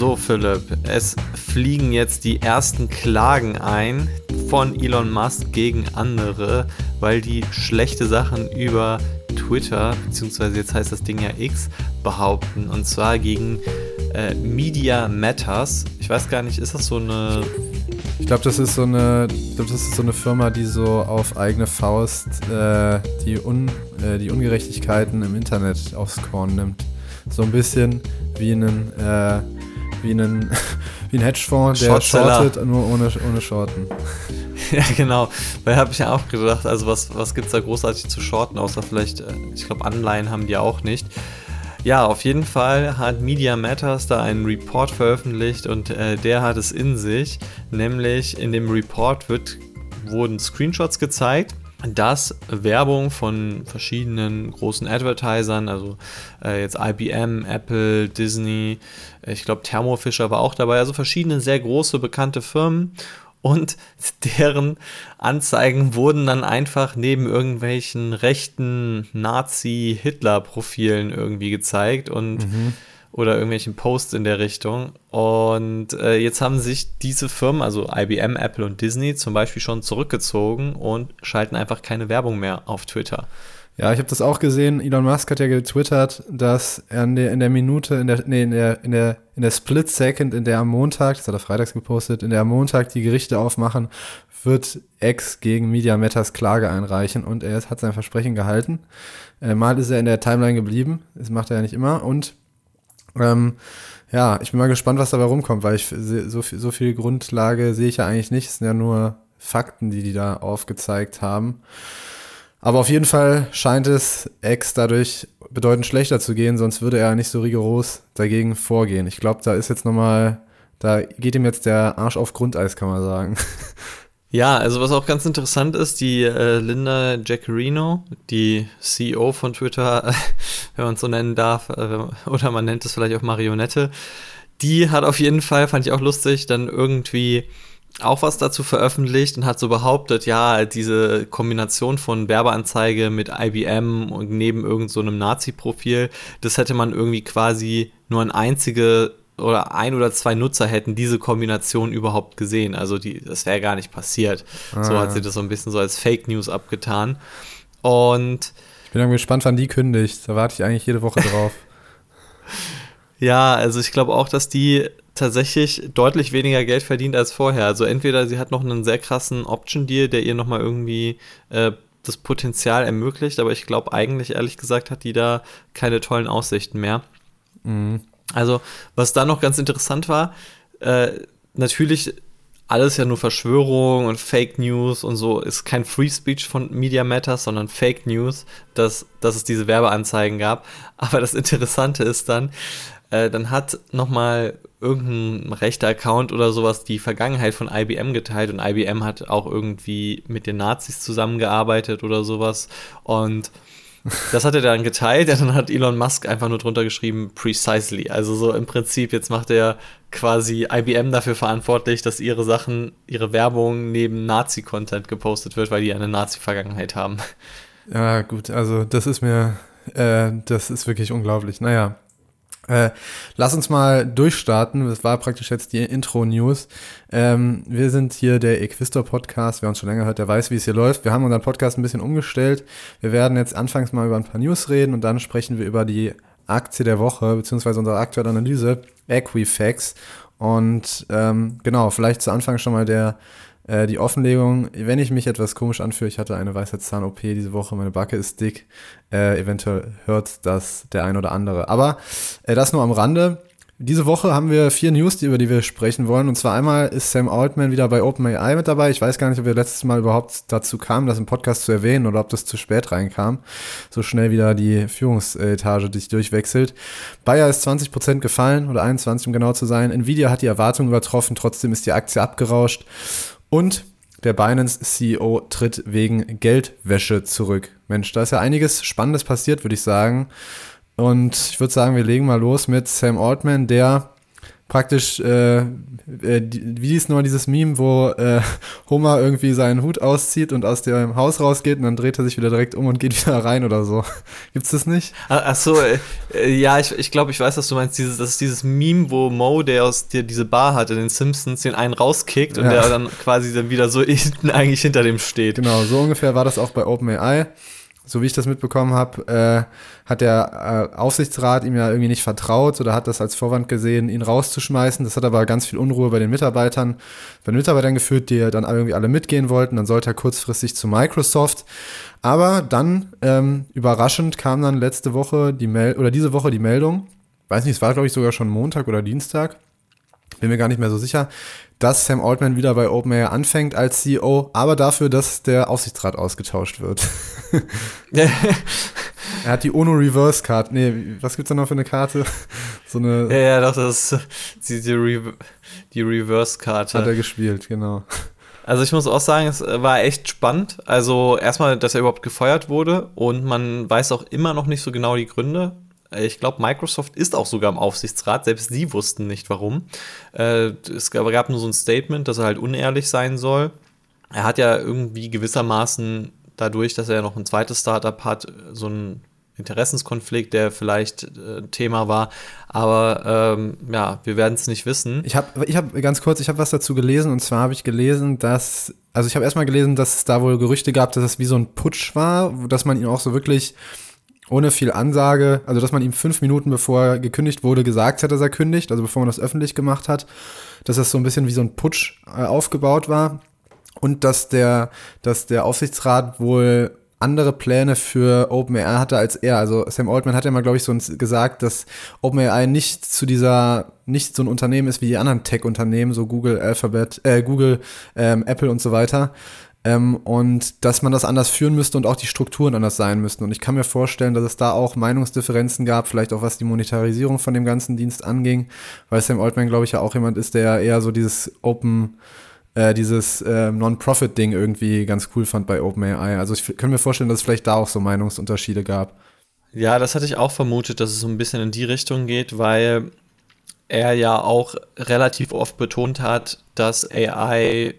So, Philipp, es fliegen jetzt die ersten Klagen ein von Elon Musk gegen andere, weil die schlechte Sachen über Twitter, beziehungsweise jetzt heißt das Ding ja X, behaupten. Und zwar gegen äh, Media Matters. Ich weiß gar nicht, ist das so eine. Ich glaube, das ist so eine, glaub, das ist so eine Firma, die so auf eigene Faust äh, die, Un, äh, die Ungerechtigkeiten im Internet aufs Korn nimmt. So ein bisschen wie einen, äh, wie einen, wie ein Hedgefonds, der shortet, nur ohne, ohne Shorten. Ja, genau. Weil habe ich ja auch gedacht, also was, was gibt es da großartig zu shorten, außer vielleicht, äh, ich glaube, Anleihen haben die auch nicht. Ja, auf jeden Fall hat Media Matters da einen Report veröffentlicht und äh, der hat es in sich. Nämlich in dem Report wird, wurden Screenshots gezeigt, dass Werbung von verschiedenen großen Advertisern, also äh, jetzt IBM, Apple, Disney, ich glaube Thermo Fisher war auch dabei, also verschiedene sehr große bekannte Firmen und deren Anzeigen wurden dann einfach neben irgendwelchen rechten Nazi-Hitler-Profilen irgendwie gezeigt und oder irgendwelchen Posts in der Richtung. Und äh, jetzt haben sich diese Firmen, also IBM, Apple und Disney, zum Beispiel schon zurückgezogen und schalten einfach keine Werbung mehr auf Twitter. Ja, ich habe das auch gesehen. Elon Musk hat ja getwittert, dass er in der, in der Minute, in der, nee, in der, in der, in der Split Second, in der am Montag, das hat er freitags gepostet, in der am Montag die Gerichte aufmachen, wird X gegen Media Matters Klage einreichen und er hat sein Versprechen gehalten. Äh, mal ist er in der Timeline geblieben, das macht er ja nicht immer und ähm, ja, ich bin mal gespannt, was dabei rumkommt, weil ich so viel, so viel Grundlage sehe ich ja eigentlich nicht. Es sind ja nur Fakten, die die da aufgezeigt haben. Aber auf jeden Fall scheint es X dadurch bedeutend schlechter zu gehen, sonst würde er nicht so rigoros dagegen vorgehen. Ich glaube, da ist jetzt nochmal, da geht ihm jetzt der Arsch auf Grundeis, kann man sagen. Ja, also was auch ganz interessant ist, die äh, Linda Jaccarino, die CEO von Twitter, wenn man es so nennen darf, äh, oder man nennt es vielleicht auch Marionette, die hat auf jeden Fall, fand ich auch lustig, dann irgendwie auch was dazu veröffentlicht und hat so behauptet, ja, diese Kombination von Werbeanzeige mit IBM und neben irgend so einem Nazi-Profil, das hätte man irgendwie quasi nur an einzige oder ein oder zwei Nutzer hätten diese Kombination überhaupt gesehen. Also die, das wäre gar nicht passiert. So Ah. hat sie das so ein bisschen so als Fake News abgetan. Und Ich bin dann gespannt, wann die kündigt. Da warte ich eigentlich jede Woche drauf. ja, also ich glaube auch, dass die tatsächlich deutlich weniger Geld verdient als vorher. Also entweder sie hat noch einen sehr krassen Option-Deal, der ihr nochmal irgendwie äh, das Potenzial ermöglicht, aber ich glaube eigentlich, ehrlich gesagt, hat die da keine tollen Aussichten mehr. Mhm. Also, was da noch ganz interessant war, äh, natürlich alles ja nur Verschwörung und Fake News und so, ist kein Free Speech von Media Matters, sondern Fake News, dass, dass es diese Werbeanzeigen gab. Aber das Interessante ist dann, äh, dann hat nochmal irgendein rechter Account oder sowas die Vergangenheit von IBM geteilt und IBM hat auch irgendwie mit den Nazis zusammengearbeitet oder sowas und das hat er dann geteilt, ja, dann hat Elon Musk einfach nur drunter geschrieben, precisely. Also so im Prinzip, jetzt macht er quasi IBM dafür verantwortlich, dass ihre Sachen, ihre Werbung neben Nazi-Content gepostet wird, weil die eine Nazi-Vergangenheit haben. Ja, gut, also das ist mir, äh, das ist wirklich unglaublich. Naja, äh, lass uns mal durchstarten. Das war praktisch jetzt die Intro-News. Ähm, wir sind hier der Equistor-Podcast. Wer uns schon länger hört, der weiß, wie es hier läuft. Wir haben unseren Podcast ein bisschen umgestellt. Wir werden jetzt anfangs mal über ein paar News reden und dann sprechen wir über die Aktie der Woche, beziehungsweise unsere aktuelle Analyse, Equifax. Und ähm, genau, vielleicht zu Anfang schon mal der äh, die Offenlegung, wenn ich mich etwas komisch anfühle, ich hatte eine Weisheitszahn-OP diese Woche, meine Backe ist dick, äh, eventuell hört das der ein oder andere. Aber äh, das nur am Rande. Diese Woche haben wir vier News, über die wir sprechen wollen. Und zwar einmal ist Sam Altman wieder bei OpenAI mit dabei. Ich weiß gar nicht, ob wir letztes Mal überhaupt dazu kamen, das im Podcast zu erwähnen oder ob das zu spät reinkam. So schnell wieder die Führungsetage sich durchwechselt. Bayer ist 20% gefallen oder 21, um genau zu sein. Nvidia hat die Erwartungen übertroffen, trotzdem ist die Aktie abgerauscht. Und der Binance-CEO tritt wegen Geldwäsche zurück. Mensch, da ist ja einiges Spannendes passiert, würde ich sagen. Und ich würde sagen, wir legen mal los mit Sam Altman, der praktisch, äh, äh, wie ist nur dieses Meme, wo äh, Homer irgendwie seinen Hut auszieht und aus dem Haus rausgeht und dann dreht er sich wieder direkt um und geht wieder rein oder so. Gibt's das nicht? Ach, ach so, äh, äh, ja, ich, ich glaube, ich weiß, was du meinst. Dieses, das ist dieses Meme, wo Mo, der aus der diese Bar hatte, den Simpsons, den einen rauskickt und ja. der dann quasi dann wieder so hinten eigentlich hinter dem steht. Genau, so ungefähr war das auch bei OpenAI so wie ich das mitbekommen habe, äh, hat der äh, Aufsichtsrat ihm ja irgendwie nicht vertraut oder hat das als Vorwand gesehen, ihn rauszuschmeißen. Das hat aber ganz viel Unruhe bei den Mitarbeitern, bei den Mitarbeitern geführt, die dann irgendwie alle mitgehen wollten. Dann sollte er kurzfristig zu Microsoft. Aber dann, ähm, überraschend, kam dann letzte Woche die Mel oder diese Woche die Meldung, weiß nicht, es war glaube ich sogar schon Montag oder Dienstag, bin mir gar nicht mehr so sicher, dass Sam Altman wieder bei OpenAI anfängt als CEO, aber dafür, dass der Aufsichtsrat ausgetauscht wird. er hat die Ono Reverse Card. Nee, was gibt's da noch für eine Karte? So eine. Ja, ja, doch, das ist die, die, Re die Reverse-Karte. Hat er gespielt, genau. Also ich muss auch sagen, es war echt spannend. Also erstmal, dass er überhaupt gefeuert wurde und man weiß auch immer noch nicht so genau die Gründe. Äh, ich glaube, Microsoft ist auch sogar im Aufsichtsrat. Selbst sie wussten nicht warum. Äh, es gab nur so ein Statement, dass er halt unehrlich sein soll. Er hat ja irgendwie gewissermaßen dadurch, dass er ja noch ein zweites Startup hat, so ein Interessenskonflikt, der vielleicht äh, Thema war. Aber ähm, ja, wir werden es nicht wissen. Ich habe ich hab, ganz kurz, ich habe was dazu gelesen und zwar habe ich gelesen, dass, also ich habe erstmal gelesen, dass es da wohl Gerüchte gab, dass es wie so ein Putsch war, dass man ihn auch so wirklich ohne viel Ansage, also dass man ihm fünf Minuten bevor er gekündigt wurde, gesagt hat, dass er kündigt, also bevor man das öffentlich gemacht hat, dass das so ein bisschen wie so ein Putsch äh, aufgebaut war und dass der, dass der Aufsichtsrat wohl andere Pläne für OpenAI hatte als er. Also Sam Altman hat ja mal, glaube ich, so gesagt, dass OpenAI nicht zu dieser, nicht so ein Unternehmen ist wie die anderen Tech-Unternehmen, so Google, Alphabet, äh, Google, ähm, Apple und so weiter, ähm, und dass man das anders führen müsste und auch die Strukturen anders sein müssten. Und ich kann mir vorstellen, dass es da auch Meinungsdifferenzen gab, vielleicht auch was die Monetarisierung von dem ganzen Dienst anging, weil Sam Altman, glaube ich, ja auch jemand ist, der eher so dieses Open, äh, dieses äh, Non-Profit-Ding irgendwie ganz cool fand bei OpenAI. Also ich kann mir vorstellen, dass es vielleicht da auch so Meinungsunterschiede gab. Ja, das hatte ich auch vermutet, dass es so ein bisschen in die Richtung geht, weil er ja auch relativ oft betont hat, dass AI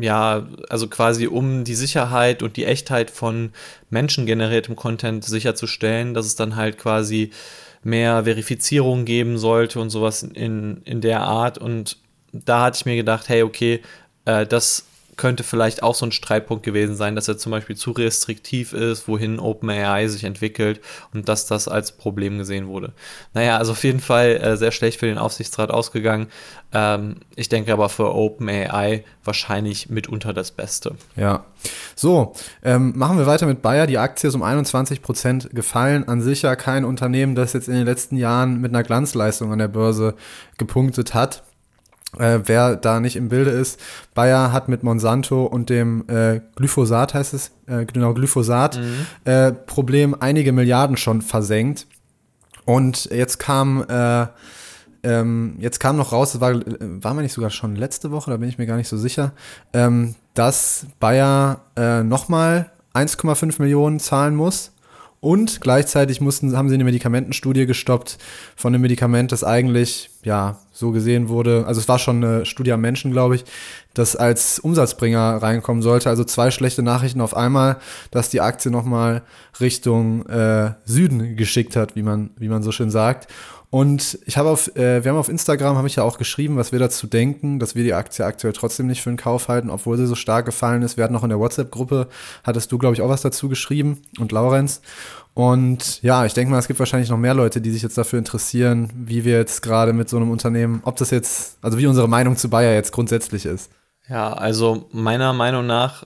ja, also quasi um die Sicherheit und die Echtheit von menschengeneriertem Content sicherzustellen, dass es dann halt quasi mehr Verifizierung geben sollte und sowas in, in der Art. Und da hatte ich mir gedacht, hey, okay, äh, das könnte vielleicht auch so ein Streitpunkt gewesen sein, dass er zum Beispiel zu restriktiv ist, wohin OpenAI sich entwickelt und dass das als Problem gesehen wurde. Naja, also auf jeden Fall äh, sehr schlecht für den Aufsichtsrat ausgegangen. Ähm, ich denke aber für OpenAI wahrscheinlich mitunter das Beste. Ja. So, ähm, machen wir weiter mit Bayer. Die Aktie ist um 21 Prozent gefallen. An sich ja kein Unternehmen, das jetzt in den letzten Jahren mit einer Glanzleistung an der Börse gepunktet hat. Äh, wer da nicht im Bilde ist, Bayer hat mit Monsanto und dem äh, Glyphosat heißt es, äh, genau Glyphosat, mhm. Äh, Problem einige Milliarden schon versenkt. Und jetzt kam äh, ähm, jetzt kam noch raus, das war, war man nicht sogar schon letzte Woche, da bin ich mir gar nicht so sicher, ähm, dass Bayer äh, nochmal 1,5 Millionen zahlen muss und gleichzeitig mussten, haben sie eine Medikamentenstudie gestoppt von einem Medikament, das eigentlich, ja, so gesehen wurde. Also es war schon eine Studie am Menschen, glaube ich, das als Umsatzbringer reinkommen sollte. Also zwei schlechte Nachrichten auf einmal, dass die Aktie nochmal Richtung äh, Süden geschickt hat, wie man, wie man so schön sagt. Und ich habe auf, äh, wir haben auf Instagram, habe ich ja auch geschrieben, was wir dazu denken, dass wir die Aktie aktuell trotzdem nicht für einen Kauf halten, obwohl sie so stark gefallen ist. Wir hatten noch in der WhatsApp-Gruppe, hattest du, glaube ich, auch was dazu geschrieben und Laurenz. Und ja, ich denke mal, es gibt wahrscheinlich noch mehr Leute, die sich jetzt dafür interessieren, wie wir jetzt gerade mit so einem Unternehmen, ob das jetzt, also wie unsere Meinung zu Bayer jetzt grundsätzlich ist. Ja, also meiner Meinung nach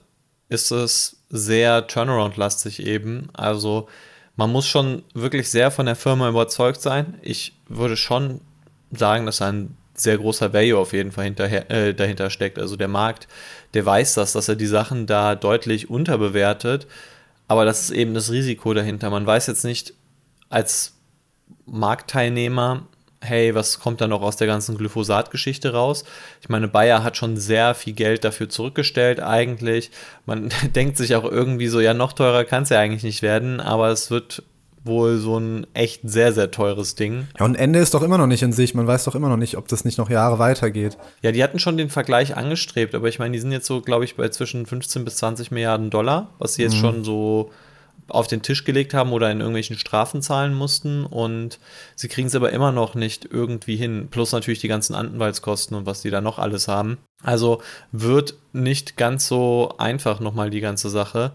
ist es sehr Turnaround-lastig eben. Also man muss schon wirklich sehr von der Firma überzeugt sein. Ich würde schon sagen, dass ein sehr großer Value auf jeden Fall hinterher, äh, dahinter steckt. Also der Markt, der weiß das, dass er die Sachen da deutlich unterbewertet. Aber das ist eben das Risiko dahinter. Man weiß jetzt nicht als Marktteilnehmer, hey, was kommt da noch aus der ganzen Glyphosat-Geschichte raus? Ich meine, Bayer hat schon sehr viel Geld dafür zurückgestellt eigentlich. Man denkt sich auch irgendwie so, ja, noch teurer kann es ja eigentlich nicht werden, aber es wird wohl so ein echt sehr, sehr teures Ding. Ja, und Ende ist doch immer noch nicht in sich. Man weiß doch immer noch nicht, ob das nicht noch Jahre weitergeht. Ja, die hatten schon den Vergleich angestrebt, aber ich meine, die sind jetzt so, glaube ich, bei zwischen 15 bis 20 Milliarden Dollar, was sie jetzt mhm. schon so auf den Tisch gelegt haben oder in irgendwelchen Strafen zahlen mussten und sie kriegen es aber immer noch nicht irgendwie hin. Plus natürlich die ganzen Anwaltskosten und was die da noch alles haben. Also wird nicht ganz so einfach nochmal die ganze Sache.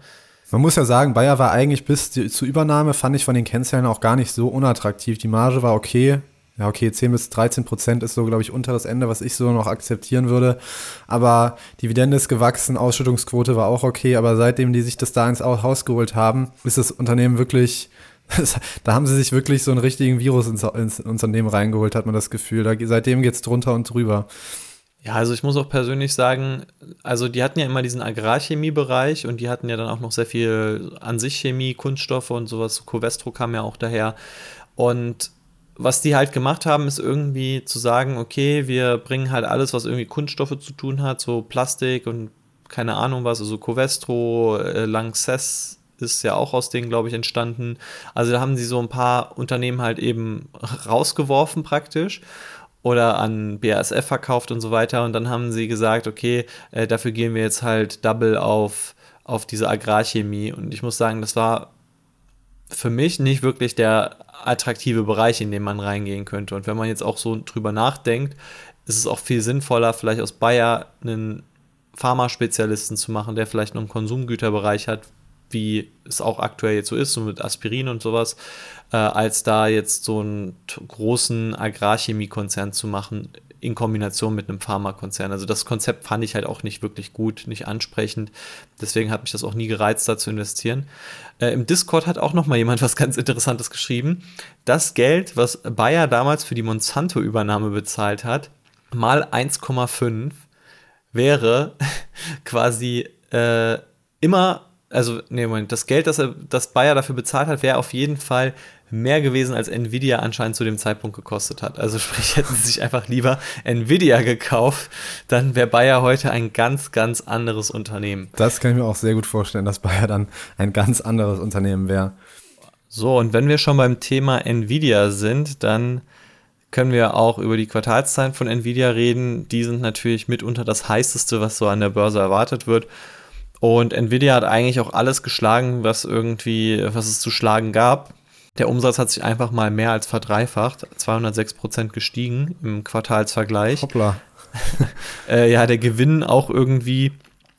Man muss ja sagen, Bayer war eigentlich bis zur Übernahme, fand ich von den Kennzahlen auch gar nicht so unattraktiv. Die Marge war okay. Ja, okay, 10 bis 13 Prozent ist so, glaube ich, unteres Ende, was ich so noch akzeptieren würde. Aber Dividende ist gewachsen, Ausschüttungsquote war auch okay. Aber seitdem die sich das da ins Haus geholt haben, ist das Unternehmen wirklich, da haben sie sich wirklich so einen richtigen Virus ins, ins Unternehmen reingeholt, hat man das Gefühl. Da, seitdem geht es drunter und drüber. Ja, also ich muss auch persönlich sagen, also die hatten ja immer diesen Agrarchemiebereich und die hatten ja dann auch noch sehr viel an sich Chemie, Kunststoffe und sowas. Covestro kam ja auch daher. Und was die halt gemacht haben, ist irgendwie zu sagen, okay, wir bringen halt alles, was irgendwie Kunststoffe zu tun hat, so Plastik und keine Ahnung was, also Covestro, äh, Lanxess ist ja auch aus denen, glaube ich, entstanden. Also da haben sie so ein paar Unternehmen halt eben rausgeworfen praktisch oder an BASF verkauft und so weiter. Und dann haben sie gesagt, okay, äh, dafür gehen wir jetzt halt double auf, auf diese Agrarchemie. Und ich muss sagen, das war für mich nicht wirklich der attraktive Bereich, in den man reingehen könnte. Und wenn man jetzt auch so drüber nachdenkt, ist es auch viel sinnvoller, vielleicht aus Bayer einen Pharmaspezialisten zu machen, der vielleicht noch einen Konsumgüterbereich hat, wie es auch aktuell jetzt so ist, so mit Aspirin und sowas, äh, als da jetzt so einen großen Agrarchemiekonzern zu machen in Kombination mit einem Pharmakonzern. Also das Konzept fand ich halt auch nicht wirklich gut, nicht ansprechend. Deswegen hat mich das auch nie gereizt, da zu investieren. Äh, Im Discord hat auch noch mal jemand was ganz Interessantes geschrieben. Das Geld, was Bayer damals für die Monsanto-Übernahme bezahlt hat, mal 1,5 wäre quasi äh, immer also, nee, Moment, das Geld, das, er, das Bayer dafür bezahlt hat, wäre auf jeden Fall mehr gewesen, als Nvidia anscheinend zu dem Zeitpunkt gekostet hat. Also sprich, hätten sie sich einfach lieber Nvidia gekauft, dann wäre Bayer heute ein ganz, ganz anderes Unternehmen. Das kann ich mir auch sehr gut vorstellen, dass Bayer dann ein ganz anderes Unternehmen wäre. So, und wenn wir schon beim Thema Nvidia sind, dann können wir auch über die Quartalszahlen von Nvidia reden. Die sind natürlich mitunter das heißeste, was so an der Börse erwartet wird. Und Nvidia hat eigentlich auch alles geschlagen, was irgendwie, was es zu schlagen gab. Der Umsatz hat sich einfach mal mehr als verdreifacht, 206 Prozent gestiegen im Quartalsvergleich. Hoppla. äh, ja, der Gewinn auch irgendwie,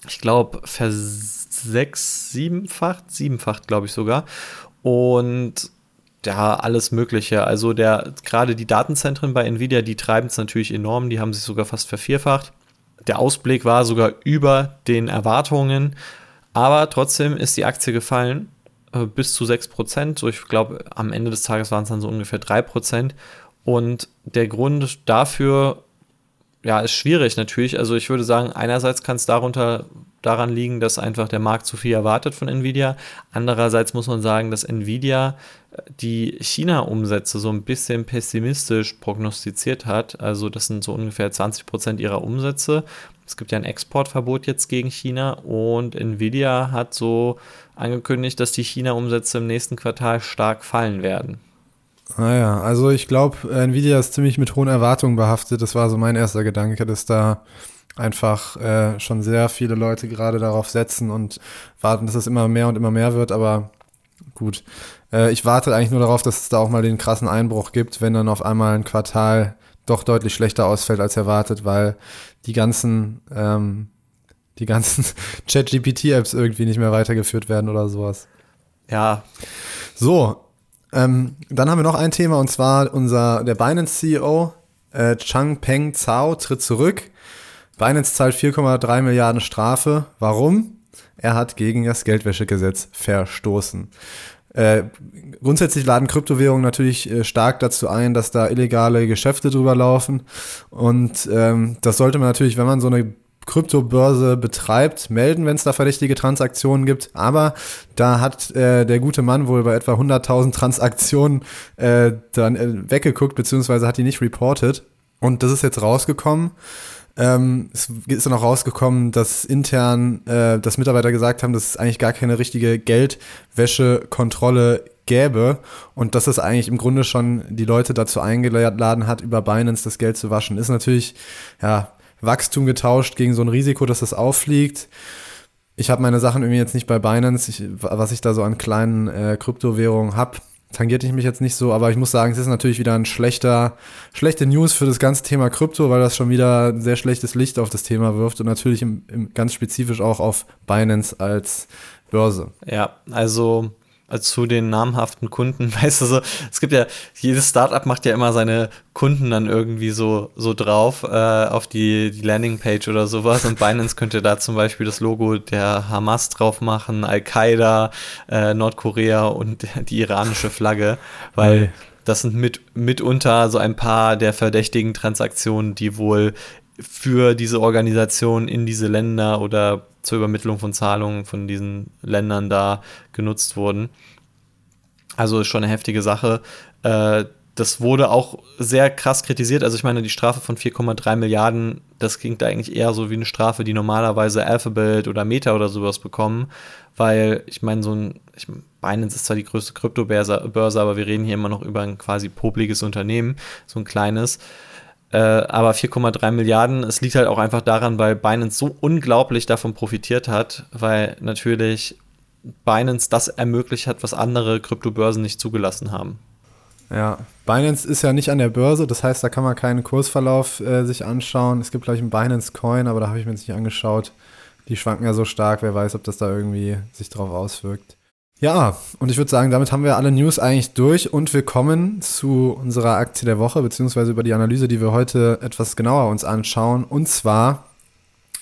ich glaube, versechs, siebenfacht, siebenfacht, glaube ich sogar. Und ja, alles Mögliche. Also der, gerade die Datenzentren bei Nvidia, die treiben es natürlich enorm, die haben sich sogar fast vervierfacht. Der Ausblick war sogar über den Erwartungen, aber trotzdem ist die Aktie gefallen äh, bis zu 6%. So, ich glaube, am Ende des Tages waren es dann so ungefähr 3%. Und der Grund dafür, ja, ist schwierig natürlich. Also ich würde sagen, einerseits kann es darunter daran liegen, dass einfach der Markt zu viel erwartet von Nvidia. Andererseits muss man sagen, dass Nvidia äh, die China-Umsätze so ein bisschen pessimistisch prognostiziert hat. Also das sind so ungefähr 20 Prozent ihrer Umsätze. Es gibt ja ein Exportverbot jetzt gegen China und Nvidia hat so angekündigt, dass die China-Umsätze im nächsten Quartal stark fallen werden. Naja, also ich glaube, Nvidia ist ziemlich mit hohen Erwartungen behaftet. Das war so mein erster Gedanke, dass da einfach äh, schon sehr viele Leute gerade darauf setzen und warten, dass es immer mehr und immer mehr wird. Aber gut, äh, ich warte eigentlich nur darauf, dass es da auch mal den krassen Einbruch gibt, wenn dann auf einmal ein Quartal doch deutlich schlechter ausfällt als erwartet, weil die ganzen ähm, die ganzen Chat-GPT-Apps irgendwie nicht mehr weitergeführt werden oder sowas. Ja. So, ähm, dann haben wir noch ein Thema und zwar unser der Binance CEO äh, Changpeng Zhao tritt zurück. Binance zahlt 4,3 Milliarden Strafe. Warum? Er hat gegen das Geldwäschegesetz verstoßen. Äh, grundsätzlich laden Kryptowährungen natürlich äh, stark dazu ein, dass da illegale Geschäfte drüber laufen. Und ähm, das sollte man natürlich, wenn man so eine Kryptobörse betreibt, melden, wenn es da verdächtige Transaktionen gibt. Aber da hat äh, der gute Mann wohl bei etwa 100.000 Transaktionen äh, dann äh, weggeguckt, beziehungsweise hat die nicht reported. Und das ist jetzt rausgekommen. Ähm, es ist dann auch rausgekommen, dass intern, äh, dass Mitarbeiter gesagt haben, dass es eigentlich gar keine richtige Geldwäschekontrolle gäbe und dass es eigentlich im Grunde schon die Leute dazu eingeladen hat, über Binance das Geld zu waschen. Ist natürlich, ja, Wachstum getauscht gegen so ein Risiko, dass das auffliegt. Ich habe meine Sachen irgendwie jetzt nicht bei Binance, ich, was ich da so an kleinen äh, Kryptowährungen habe, tangiert ich mich jetzt nicht so, aber ich muss sagen, es ist natürlich wieder ein schlechter, schlechte News für das ganze Thema Krypto, weil das schon wieder ein sehr schlechtes Licht auf das Thema wirft und natürlich im, im ganz spezifisch auch auf Binance als Börse. Ja, also zu den namhaften Kunden, weißt du so, es gibt ja, jedes Startup macht ja immer seine Kunden dann irgendwie so, so drauf äh, auf die, die Landingpage oder sowas. Und Binance könnte da zum Beispiel das Logo der Hamas drauf machen, Al-Qaida, äh, Nordkorea und die iranische Flagge, weil das sind mit, mitunter so ein paar der verdächtigen Transaktionen, die wohl für diese Organisation in diese Länder oder zur Übermittlung von Zahlungen von diesen Ländern da genutzt wurden. Also ist schon eine heftige Sache. Äh, das wurde auch sehr krass kritisiert. Also ich meine, die Strafe von 4,3 Milliarden, das klingt eigentlich eher so wie eine Strafe, die normalerweise Alphabet oder Meta oder sowas bekommen, weil ich meine, so ein, ich, Binance ist zwar die größte Kryptobörse, aber wir reden hier immer noch über ein quasi popliges Unternehmen, so ein kleines. Äh, aber 4,3 Milliarden, es liegt halt auch einfach daran, weil Binance so unglaublich davon profitiert hat, weil natürlich Binance das ermöglicht hat, was andere Kryptobörsen nicht zugelassen haben. Ja, Binance ist ja nicht an der Börse, das heißt, da kann man keinen Kursverlauf äh, sich anschauen. Es gibt gleich einen Binance Coin, aber da habe ich mir jetzt nicht angeschaut. Die schwanken ja so stark, wer weiß, ob das da irgendwie sich drauf auswirkt. Ja, und ich würde sagen, damit haben wir alle News eigentlich durch und wir kommen zu unserer Aktie der Woche, beziehungsweise über die Analyse, die wir heute etwas genauer uns anschauen. Und zwar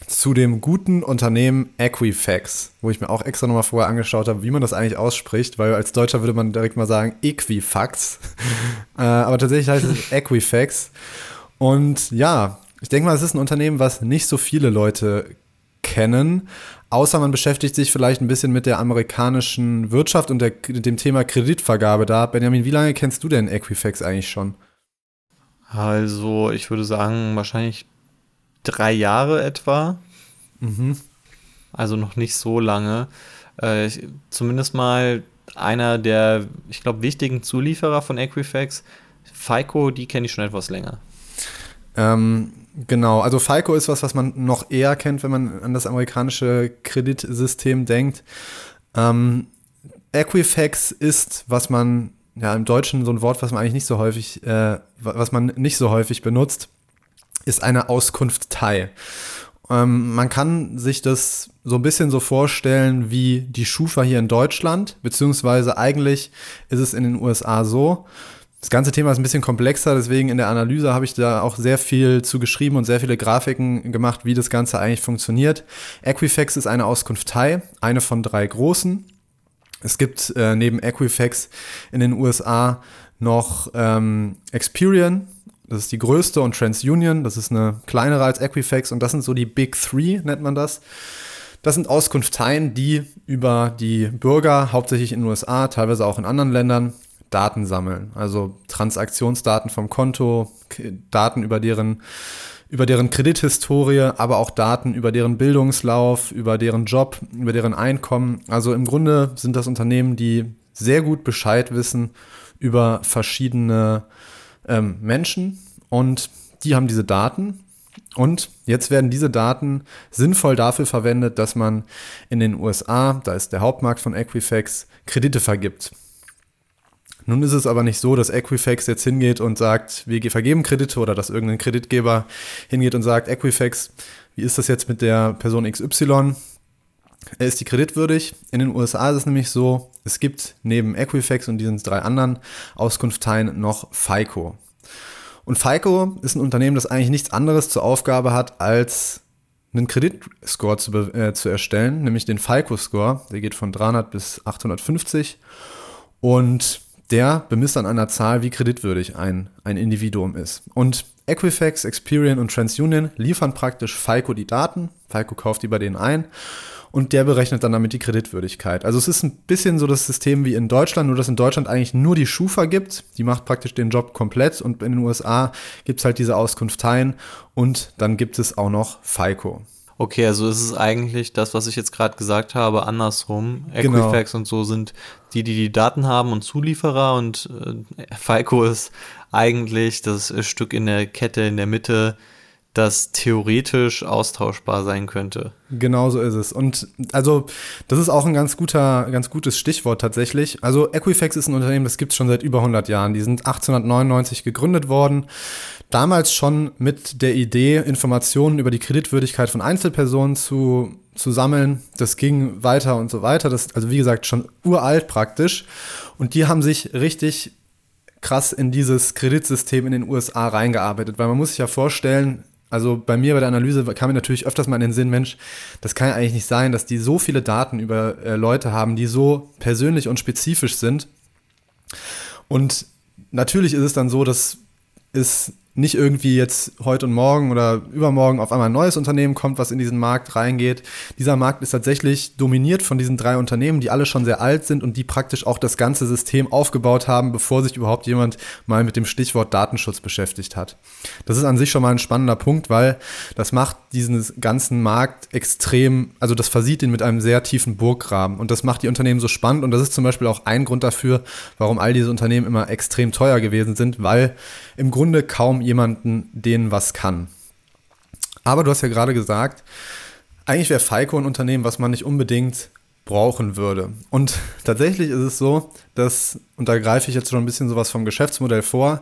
zu dem guten Unternehmen Equifax, wo ich mir auch extra nochmal vorher angeschaut habe, wie man das eigentlich ausspricht, weil als Deutscher würde man direkt mal sagen Equifax. äh, aber tatsächlich heißt es Equifax. Und ja, ich denke mal, es ist ein Unternehmen, was nicht so viele Leute kennen, außer man beschäftigt sich vielleicht ein bisschen mit der amerikanischen Wirtschaft und der, dem Thema Kreditvergabe da. Benjamin, wie lange kennst du denn Equifax eigentlich schon? Also, ich würde sagen, wahrscheinlich drei Jahre etwa. Mhm. Also noch nicht so lange. Äh, ich, zumindest mal einer der, ich glaube, wichtigen Zulieferer von Equifax. FICO, die kenne ich schon etwas länger. Ähm, genau, also FICO ist was, was man noch eher kennt, wenn man an das amerikanische Kreditsystem denkt. Ähm, Equifax ist, was man ja im Deutschen so ein Wort, was man eigentlich nicht so häufig, äh, was man nicht so häufig benutzt ist eine Auskunftei. Ähm, man kann sich das so ein bisschen so vorstellen wie die Schufa hier in Deutschland, beziehungsweise eigentlich ist es in den USA so. Das ganze Thema ist ein bisschen komplexer, deswegen in der Analyse habe ich da auch sehr viel zu geschrieben und sehr viele Grafiken gemacht, wie das Ganze eigentlich funktioniert. Equifax ist eine Auskunftei, eine von drei großen. Es gibt äh, neben Equifax in den USA noch ähm, Experian, das ist die größte und TransUnion, das ist eine kleinere als Equifax und das sind so die Big Three, nennt man das. Das sind Auskunfteien, die über die Bürger, hauptsächlich in den USA, teilweise auch in anderen Ländern, Daten sammeln. Also Transaktionsdaten vom Konto, Daten über deren, über deren Kredithistorie, aber auch Daten über deren Bildungslauf, über deren Job, über deren Einkommen. Also im Grunde sind das Unternehmen, die sehr gut Bescheid wissen über verschiedene ähm, Menschen und die haben diese Daten. Und jetzt werden diese Daten sinnvoll dafür verwendet, dass man in den USA, da ist der Hauptmarkt von Equifax, Kredite vergibt. Nun ist es aber nicht so, dass Equifax jetzt hingeht und sagt, wir vergeben Kredite oder dass irgendein Kreditgeber hingeht und sagt, Equifax, wie ist das jetzt mit der Person XY? Ist die kreditwürdig? In den USA ist es nämlich so, es gibt neben Equifax und diesen drei anderen Auskunfteien noch FICO. Und FICO ist ein Unternehmen, das eigentlich nichts anderes zur Aufgabe hat, als einen Kreditscore zu, äh, zu erstellen, nämlich den FICO-Score. Der geht von 300 bis 850 und der bemisst an einer Zahl, wie kreditwürdig ein, ein Individuum ist. Und Equifax, Experian und TransUnion liefern praktisch FICO die Daten. FICO kauft die bei denen ein und der berechnet dann damit die Kreditwürdigkeit. Also es ist ein bisschen so das System wie in Deutschland, nur dass in Deutschland eigentlich nur die Schufa gibt, die macht praktisch den Job komplett und in den USA gibt es halt diese Auskunfteien und dann gibt es auch noch FICO. Okay, also ist es eigentlich das, was ich jetzt gerade gesagt habe, andersrum. Genau. Equifax und so sind die, die die Daten haben und Zulieferer und äh, FICO ist eigentlich das Stück in der Kette in der Mitte, das theoretisch austauschbar sein könnte. Genau so ist es. Und also, das ist auch ein ganz guter, ganz gutes Stichwort tatsächlich. Also, Equifax ist ein Unternehmen, das gibt es schon seit über 100 Jahren. Die sind 1899 gegründet worden. Damals schon mit der Idee, Informationen über die Kreditwürdigkeit von Einzelpersonen zu, zu sammeln. Das ging weiter und so weiter. Das, also, wie gesagt, schon uralt praktisch. Und die haben sich richtig krass in dieses Kreditsystem in den USA reingearbeitet, weil man muss sich ja vorstellen, also bei mir bei der Analyse kam mir natürlich öfters mal in den Sinn, Mensch, das kann ja eigentlich nicht sein, dass die so viele Daten über äh, Leute haben, die so persönlich und spezifisch sind. Und natürlich ist es dann so, dass es nicht irgendwie jetzt heute und morgen oder übermorgen auf einmal ein neues Unternehmen kommt, was in diesen Markt reingeht. Dieser Markt ist tatsächlich dominiert von diesen drei Unternehmen, die alle schon sehr alt sind und die praktisch auch das ganze System aufgebaut haben, bevor sich überhaupt jemand mal mit dem Stichwort Datenschutz beschäftigt hat. Das ist an sich schon mal ein spannender Punkt, weil das macht diesen ganzen Markt extrem, also das versieht ihn mit einem sehr tiefen Burggraben und das macht die Unternehmen so spannend und das ist zum Beispiel auch ein Grund dafür, warum all diese Unternehmen immer extrem teuer gewesen sind, weil im Grunde kaum jemanden denen was kann. Aber du hast ja gerade gesagt, eigentlich wäre FICO ein Unternehmen, was man nicht unbedingt brauchen würde. Und tatsächlich ist es so, dass, und da greife ich jetzt schon ein bisschen sowas vom Geschäftsmodell vor,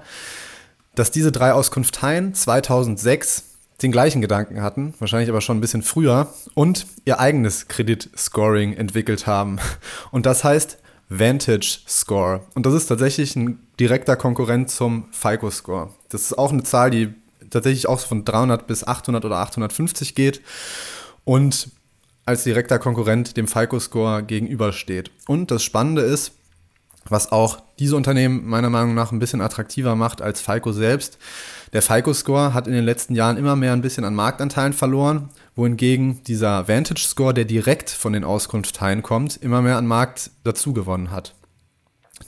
dass diese drei Auskunfteien 2006 den gleichen Gedanken hatten, wahrscheinlich aber schon ein bisschen früher, und ihr eigenes Kreditscoring entwickelt haben. Und das heißt Vantage Score. Und das ist tatsächlich ein direkter Konkurrent zum FICO Score. Das ist auch eine Zahl, die tatsächlich auch von 300 bis 800 oder 850 geht und als direkter Konkurrent dem FICO Score gegenübersteht. Und das Spannende ist, was auch diese Unternehmen meiner Meinung nach ein bisschen attraktiver macht als FICO selbst. Der FICO-Score hat in den letzten Jahren immer mehr ein bisschen an Marktanteilen verloren, wohingegen dieser Vantage-Score, der direkt von den Auskunftsteilen kommt, immer mehr an Markt dazu gewonnen hat.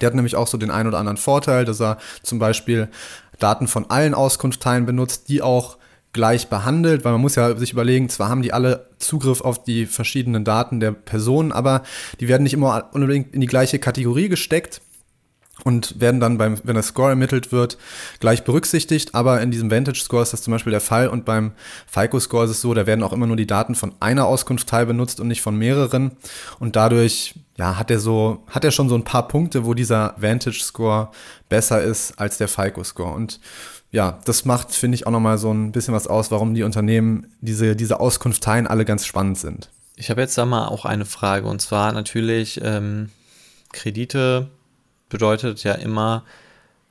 Der hat nämlich auch so den einen oder anderen Vorteil, dass er zum Beispiel Daten von allen Auskunftsteilen benutzt, die auch gleich behandelt, weil man muss ja sich überlegen, zwar haben die alle Zugriff auf die verschiedenen Daten der Personen, aber die werden nicht immer unbedingt in die gleiche Kategorie gesteckt und werden dann beim, wenn der Score ermittelt wird, gleich berücksichtigt. Aber in diesem Vantage Score ist das zum Beispiel der Fall und beim FICO Score ist es so, da werden auch immer nur die Daten von einer Auskunftsteil benutzt und nicht von mehreren. Und dadurch, ja, hat er so, hat er schon so ein paar Punkte, wo dieser Vantage Score besser ist als der FICO Score. Und ja, das macht, finde ich, auch nochmal so ein bisschen was aus, warum die Unternehmen diese, diese Auskunftsteilen alle ganz spannend sind. Ich habe jetzt da mal auch eine Frage und zwar natürlich ähm, Kredite bedeutet ja immer,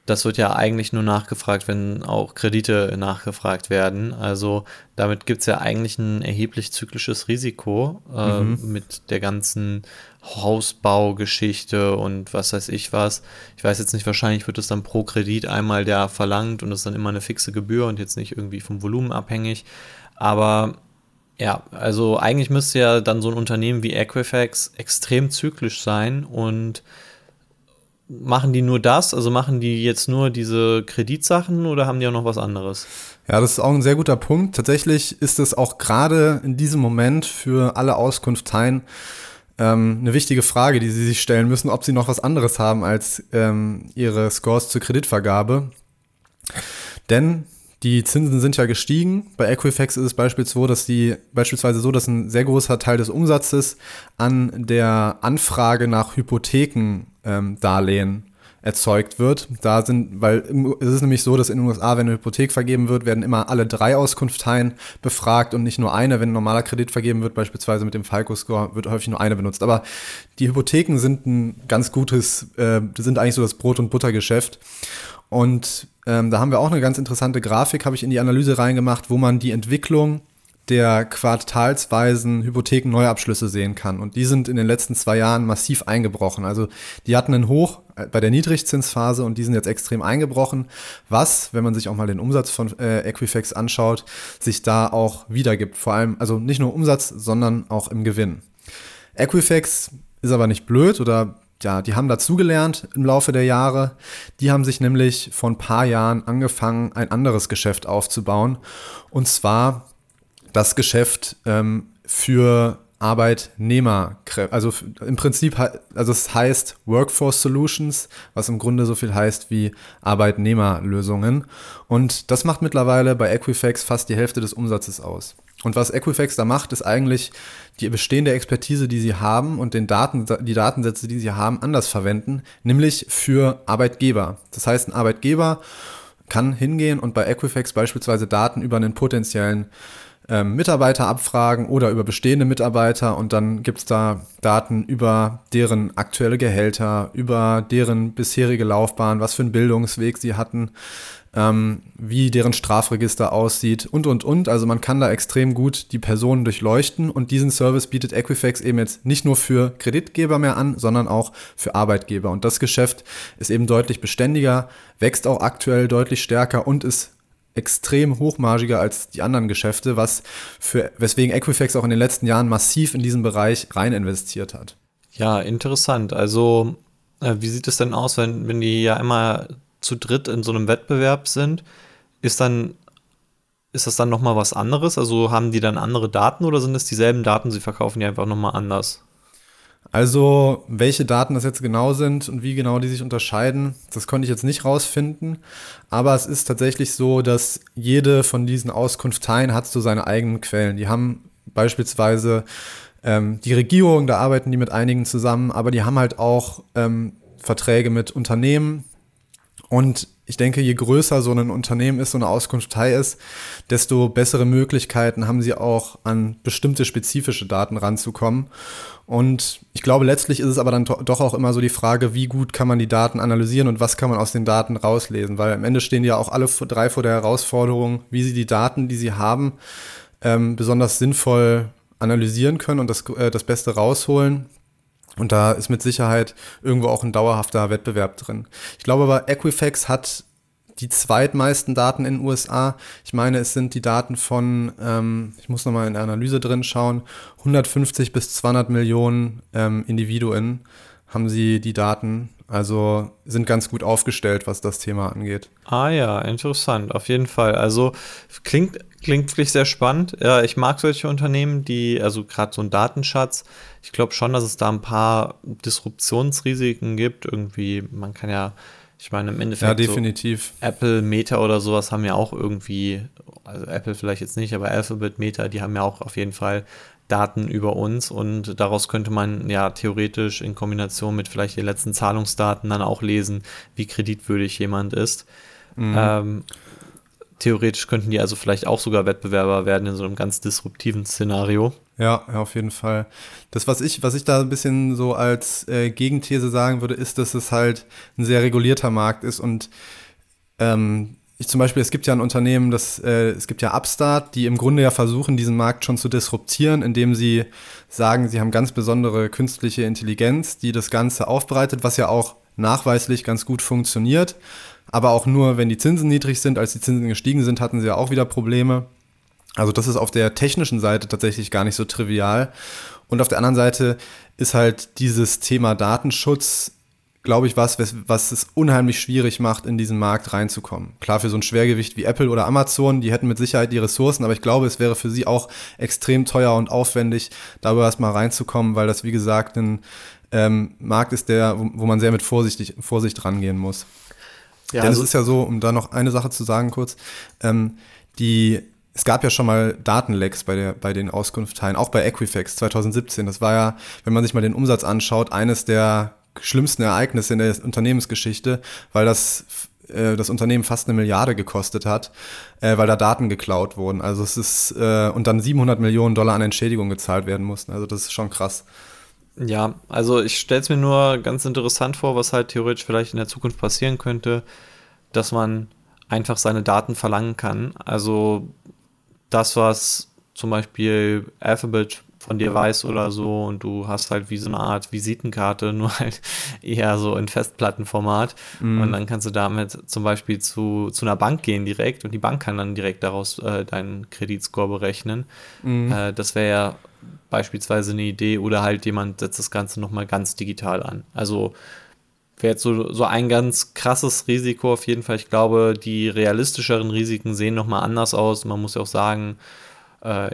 das wird ja eigentlich nur nachgefragt, wenn auch Kredite nachgefragt werden. Also damit gibt es ja eigentlich ein erheblich zyklisches Risiko äh, mhm. mit der ganzen Hausbaugeschichte und was weiß ich was. Ich weiß jetzt nicht, wahrscheinlich wird es dann pro Kredit einmal der verlangt und es ist dann immer eine fixe Gebühr und jetzt nicht irgendwie vom Volumen abhängig. Aber ja, also eigentlich müsste ja dann so ein Unternehmen wie Equifax extrem zyklisch sein und machen die nur das? Also machen die jetzt nur diese Kreditsachen oder haben die auch noch was anderes? Ja, das ist auch ein sehr guter Punkt. Tatsächlich ist es auch gerade in diesem Moment für alle Auskunfteien ähm, eine wichtige Frage, die sie sich stellen müssen, ob sie noch was anderes haben als ähm, ihre Scores zur Kreditvergabe. Denn die Zinsen sind ja gestiegen. Bei Equifax ist es beispielsweise so, dass ein sehr großer Teil des Umsatzes an der Anfrage nach Hypothekendarlehen ähm, erzeugt wird. Da sind, weil es ist nämlich so, dass in den USA, wenn eine Hypothek vergeben wird, werden immer alle drei Auskunftsteilen befragt und nicht nur eine. Wenn ein normaler Kredit vergeben wird, beispielsweise mit dem FICO-Score, wird häufig nur eine benutzt. Aber die Hypotheken sind ein ganz gutes, äh, sind eigentlich so das Brot- und Buttergeschäft. Und ähm, da haben wir auch eine ganz interessante Grafik, habe ich in die Analyse reingemacht, wo man die Entwicklung der quartalsweisen Hypothekenneuabschlüsse sehen kann. Und die sind in den letzten zwei Jahren massiv eingebrochen. Also die hatten einen Hoch äh, bei der Niedrigzinsphase und die sind jetzt extrem eingebrochen, was, wenn man sich auch mal den Umsatz von äh, Equifax anschaut, sich da auch wiedergibt. Vor allem, also nicht nur Umsatz, sondern auch im Gewinn. Equifax ist aber nicht blöd oder ja, die haben dazugelernt im Laufe der Jahre. Die haben sich nämlich vor ein paar Jahren angefangen, ein anderes Geschäft aufzubauen. Und zwar das Geschäft ähm, für Arbeitnehmer, also im Prinzip, also es heißt Workforce Solutions, was im Grunde so viel heißt wie Arbeitnehmerlösungen. Und das macht mittlerweile bei Equifax fast die Hälfte des Umsatzes aus. Und was Equifax da macht, ist eigentlich die bestehende Expertise, die sie haben und den Daten, die Datensätze, die sie haben, anders verwenden, nämlich für Arbeitgeber. Das heißt, ein Arbeitgeber kann hingehen und bei Equifax beispielsweise Daten über einen potenziellen ähm, Mitarbeiter abfragen oder über bestehende Mitarbeiter und dann gibt es da Daten über deren aktuelle Gehälter, über deren bisherige Laufbahn, was für einen Bildungsweg sie hatten, ähm, wie deren Strafregister aussieht und, und, und. Also man kann da extrem gut die Personen durchleuchten und diesen Service bietet Equifax eben jetzt nicht nur für Kreditgeber mehr an, sondern auch für Arbeitgeber. Und das Geschäft ist eben deutlich beständiger, wächst auch aktuell deutlich stärker und ist extrem hochmargiger als die anderen Geschäfte, was für, weswegen Equifax auch in den letzten Jahren massiv in diesen Bereich rein investiert hat. Ja, interessant. Also, äh, wie sieht es denn aus, wenn, wenn die ja immer zu dritt in so einem Wettbewerb sind? Ist dann, ist das dann nochmal was anderes? Also haben die dann andere Daten oder sind es dieselben Daten, sie verkaufen die einfach nochmal anders? Also, welche Daten das jetzt genau sind und wie genau die sich unterscheiden, das konnte ich jetzt nicht rausfinden. Aber es ist tatsächlich so, dass jede von diesen Auskunfteien hat so seine eigenen Quellen. Die haben beispielsweise ähm, die Regierung, da arbeiten die mit einigen zusammen, aber die haben halt auch ähm, Verträge mit Unternehmen. Und ich denke, je größer so ein Unternehmen ist, so eine Auskunftei ist, desto bessere Möglichkeiten haben sie auch an bestimmte spezifische Daten ranzukommen. Und ich glaube, letztlich ist es aber dann doch auch immer so die Frage, wie gut kann man die Daten analysieren und was kann man aus den Daten rauslesen? Weil am Ende stehen ja auch alle drei vor der Herausforderung, wie sie die Daten, die sie haben, ähm, besonders sinnvoll analysieren können und das, äh, das Beste rausholen. Und da ist mit Sicherheit irgendwo auch ein dauerhafter Wettbewerb drin. Ich glaube aber, Equifax hat die zweitmeisten Daten in den USA. Ich meine, es sind die Daten von, ähm, ich muss nochmal in der Analyse drin schauen, 150 bis 200 Millionen ähm, Individuen haben sie die Daten. Also sind ganz gut aufgestellt, was das Thema angeht. Ah ja, interessant, auf jeden Fall. Also klingt, klingt wirklich sehr spannend. Ja, ich mag solche Unternehmen, die, also gerade so ein Datenschatz, ich glaube schon, dass es da ein paar Disruptionsrisiken gibt. Irgendwie, man kann ja ich meine, im Endeffekt. Ja, definitiv. So Apple, Meta oder sowas haben ja auch irgendwie, also Apple vielleicht jetzt nicht, aber Alphabet, Meta, die haben ja auch auf jeden Fall Daten über uns und daraus könnte man ja theoretisch in Kombination mit vielleicht den letzten Zahlungsdaten dann auch lesen, wie kreditwürdig jemand ist. Mhm. Ähm, theoretisch könnten die also vielleicht auch sogar Wettbewerber werden in so einem ganz disruptiven Szenario. Ja, ja, auf jeden Fall. Das, was ich, was ich da ein bisschen so als äh, Gegenthese sagen würde, ist, dass es halt ein sehr regulierter Markt ist und ähm, ich zum Beispiel, es gibt ja ein Unternehmen, das, äh, es gibt ja Upstart, die im Grunde ja versuchen, diesen Markt schon zu disruptieren, indem sie sagen, sie haben ganz besondere künstliche Intelligenz, die das Ganze aufbereitet, was ja auch nachweislich ganz gut funktioniert. Aber auch nur, wenn die Zinsen niedrig sind. Als die Zinsen gestiegen sind, hatten sie ja auch wieder Probleme. Also das ist auf der technischen Seite tatsächlich gar nicht so trivial. Und auf der anderen Seite ist halt dieses Thema Datenschutz, glaube ich, was, was es unheimlich schwierig macht, in diesen Markt reinzukommen. Klar, für so ein Schwergewicht wie Apple oder Amazon, die hätten mit Sicherheit die Ressourcen, aber ich glaube, es wäre für sie auch extrem teuer und aufwendig, darüber erstmal reinzukommen, weil das, wie gesagt, ein ähm, Markt ist, der, wo, man sehr mit Vorsichtig, Vorsicht rangehen muss. Ja, Denn also es ist ja so, um da noch eine Sache zu sagen kurz, ähm, die es gab ja schon mal Datenlecks bei, der, bei den Auskunftsteilen, auch bei Equifax 2017. Das war ja, wenn man sich mal den Umsatz anschaut, eines der schlimmsten Ereignisse in der Unternehmensgeschichte, weil das äh, das Unternehmen fast eine Milliarde gekostet hat, äh, weil da Daten geklaut wurden. Also es ist äh, und dann 700 Millionen Dollar an Entschädigung gezahlt werden mussten. Also das ist schon krass. Ja, also ich stelle es mir nur ganz interessant vor, was halt theoretisch vielleicht in der Zukunft passieren könnte, dass man einfach seine Daten verlangen kann. Also das, was zum Beispiel Alphabet von dir weiß oder so und du hast halt wie so eine Art Visitenkarte, nur halt eher so in Festplattenformat mhm. und dann kannst du damit zum Beispiel zu, zu einer Bank gehen direkt und die Bank kann dann direkt daraus äh, deinen Kreditscore berechnen. Mhm. Äh, das wäre ja beispielsweise eine Idee oder halt jemand setzt das Ganze nochmal ganz digital an. Also wäre jetzt so, so ein ganz krasses Risiko auf jeden Fall. Ich glaube, die realistischeren Risiken sehen nochmal anders aus. Man muss ja auch sagen,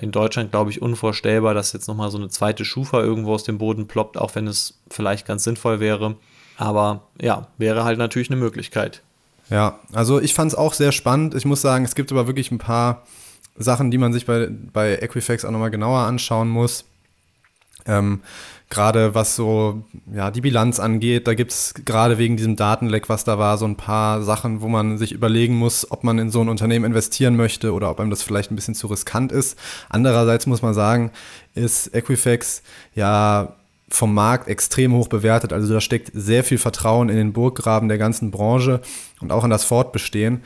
in Deutschland, glaube ich, unvorstellbar, dass jetzt nochmal so eine zweite Schufa irgendwo aus dem Boden ploppt, auch wenn es vielleicht ganz sinnvoll wäre. Aber ja, wäre halt natürlich eine Möglichkeit. Ja, also ich fand es auch sehr spannend. Ich muss sagen, es gibt aber wirklich ein paar Sachen, die man sich bei, bei Equifax auch nochmal genauer anschauen muss. Ähm, gerade was so ja, die Bilanz angeht, da gibt es gerade wegen diesem Datenleck, was da war, so ein paar Sachen, wo man sich überlegen muss, ob man in so ein Unternehmen investieren möchte oder ob einem das vielleicht ein bisschen zu riskant ist. Andererseits muss man sagen, ist Equifax ja vom Markt extrem hoch bewertet. Also da steckt sehr viel Vertrauen in den Burggraben der ganzen Branche und auch in das Fortbestehen.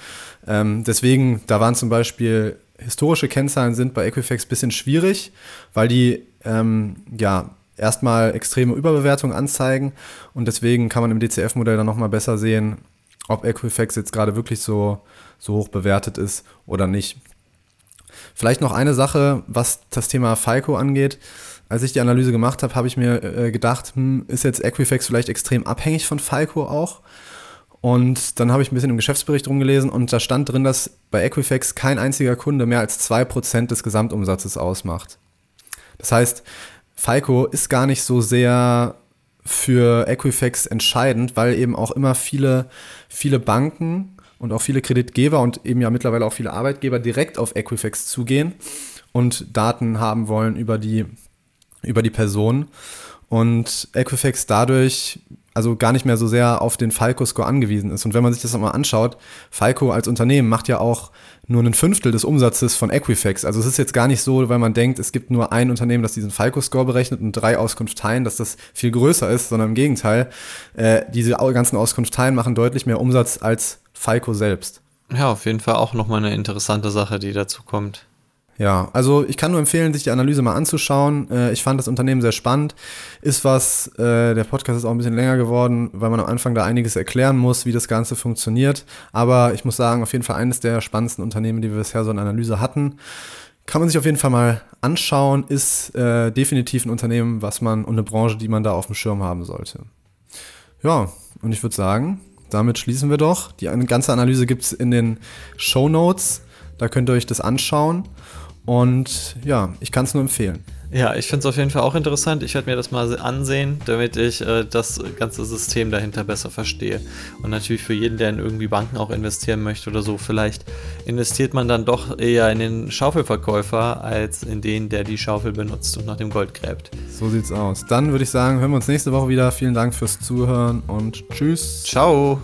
Ähm, deswegen, da waren zum Beispiel historische Kennzahlen sind bei Equifax ein bisschen schwierig, weil die ähm, ja erstmal extreme Überbewertung anzeigen und deswegen kann man im DCF-Modell dann nochmal besser sehen, ob Equifax jetzt gerade wirklich so, so hoch bewertet ist oder nicht. Vielleicht noch eine Sache, was das Thema FICO angeht. Als ich die Analyse gemacht habe, habe ich mir äh, gedacht, hm, ist jetzt Equifax vielleicht extrem abhängig von FICO auch? Und dann habe ich ein bisschen im Geschäftsbericht rumgelesen und da stand drin, dass bei Equifax kein einziger Kunde mehr als 2% des Gesamtumsatzes ausmacht. Das heißt, Falco ist gar nicht so sehr für Equifax entscheidend, weil eben auch immer viele, viele Banken und auch viele Kreditgeber und eben ja mittlerweile auch viele Arbeitgeber direkt auf Equifax zugehen und Daten haben wollen über die, über die Person. Und Equifax dadurch also gar nicht mehr so sehr auf den Falco-Score angewiesen ist. Und wenn man sich das mal anschaut, Falco als Unternehmen macht ja auch nur ein Fünftel des Umsatzes von Equifax. Also es ist jetzt gar nicht so, weil man denkt, es gibt nur ein Unternehmen, das diesen Falco-Score berechnet und drei Auskunfteien, dass das viel größer ist, sondern im Gegenteil, äh, diese ganzen Auskunfteien machen deutlich mehr Umsatz als Falco selbst. Ja, auf jeden Fall auch nochmal eine interessante Sache, die dazu kommt. Ja, also ich kann nur empfehlen, sich die Analyse mal anzuschauen. Äh, ich fand das Unternehmen sehr spannend. Ist was, äh, der Podcast ist auch ein bisschen länger geworden, weil man am Anfang da einiges erklären muss, wie das Ganze funktioniert. Aber ich muss sagen, auf jeden Fall eines der spannendsten Unternehmen, die wir bisher so in Analyse hatten. Kann man sich auf jeden Fall mal anschauen, ist äh, definitiv ein Unternehmen, was man und eine Branche, die man da auf dem Schirm haben sollte. Ja, und ich würde sagen, damit schließen wir doch. Die ganze Analyse gibt es in den Show Notes. Da könnt ihr euch das anschauen. Und ja, ich kann es nur empfehlen. Ja, ich finde es auf jeden Fall auch interessant. Ich werde mir das mal ansehen, damit ich äh, das ganze System dahinter besser verstehe. Und natürlich für jeden, der in irgendwie Banken auch investieren möchte oder so, vielleicht investiert man dann doch eher in den Schaufelverkäufer als in den, der die Schaufel benutzt und nach dem Gold gräbt. So sieht's aus. Dann würde ich sagen, hören wir uns nächste Woche wieder. Vielen Dank fürs Zuhören und tschüss. Ciao.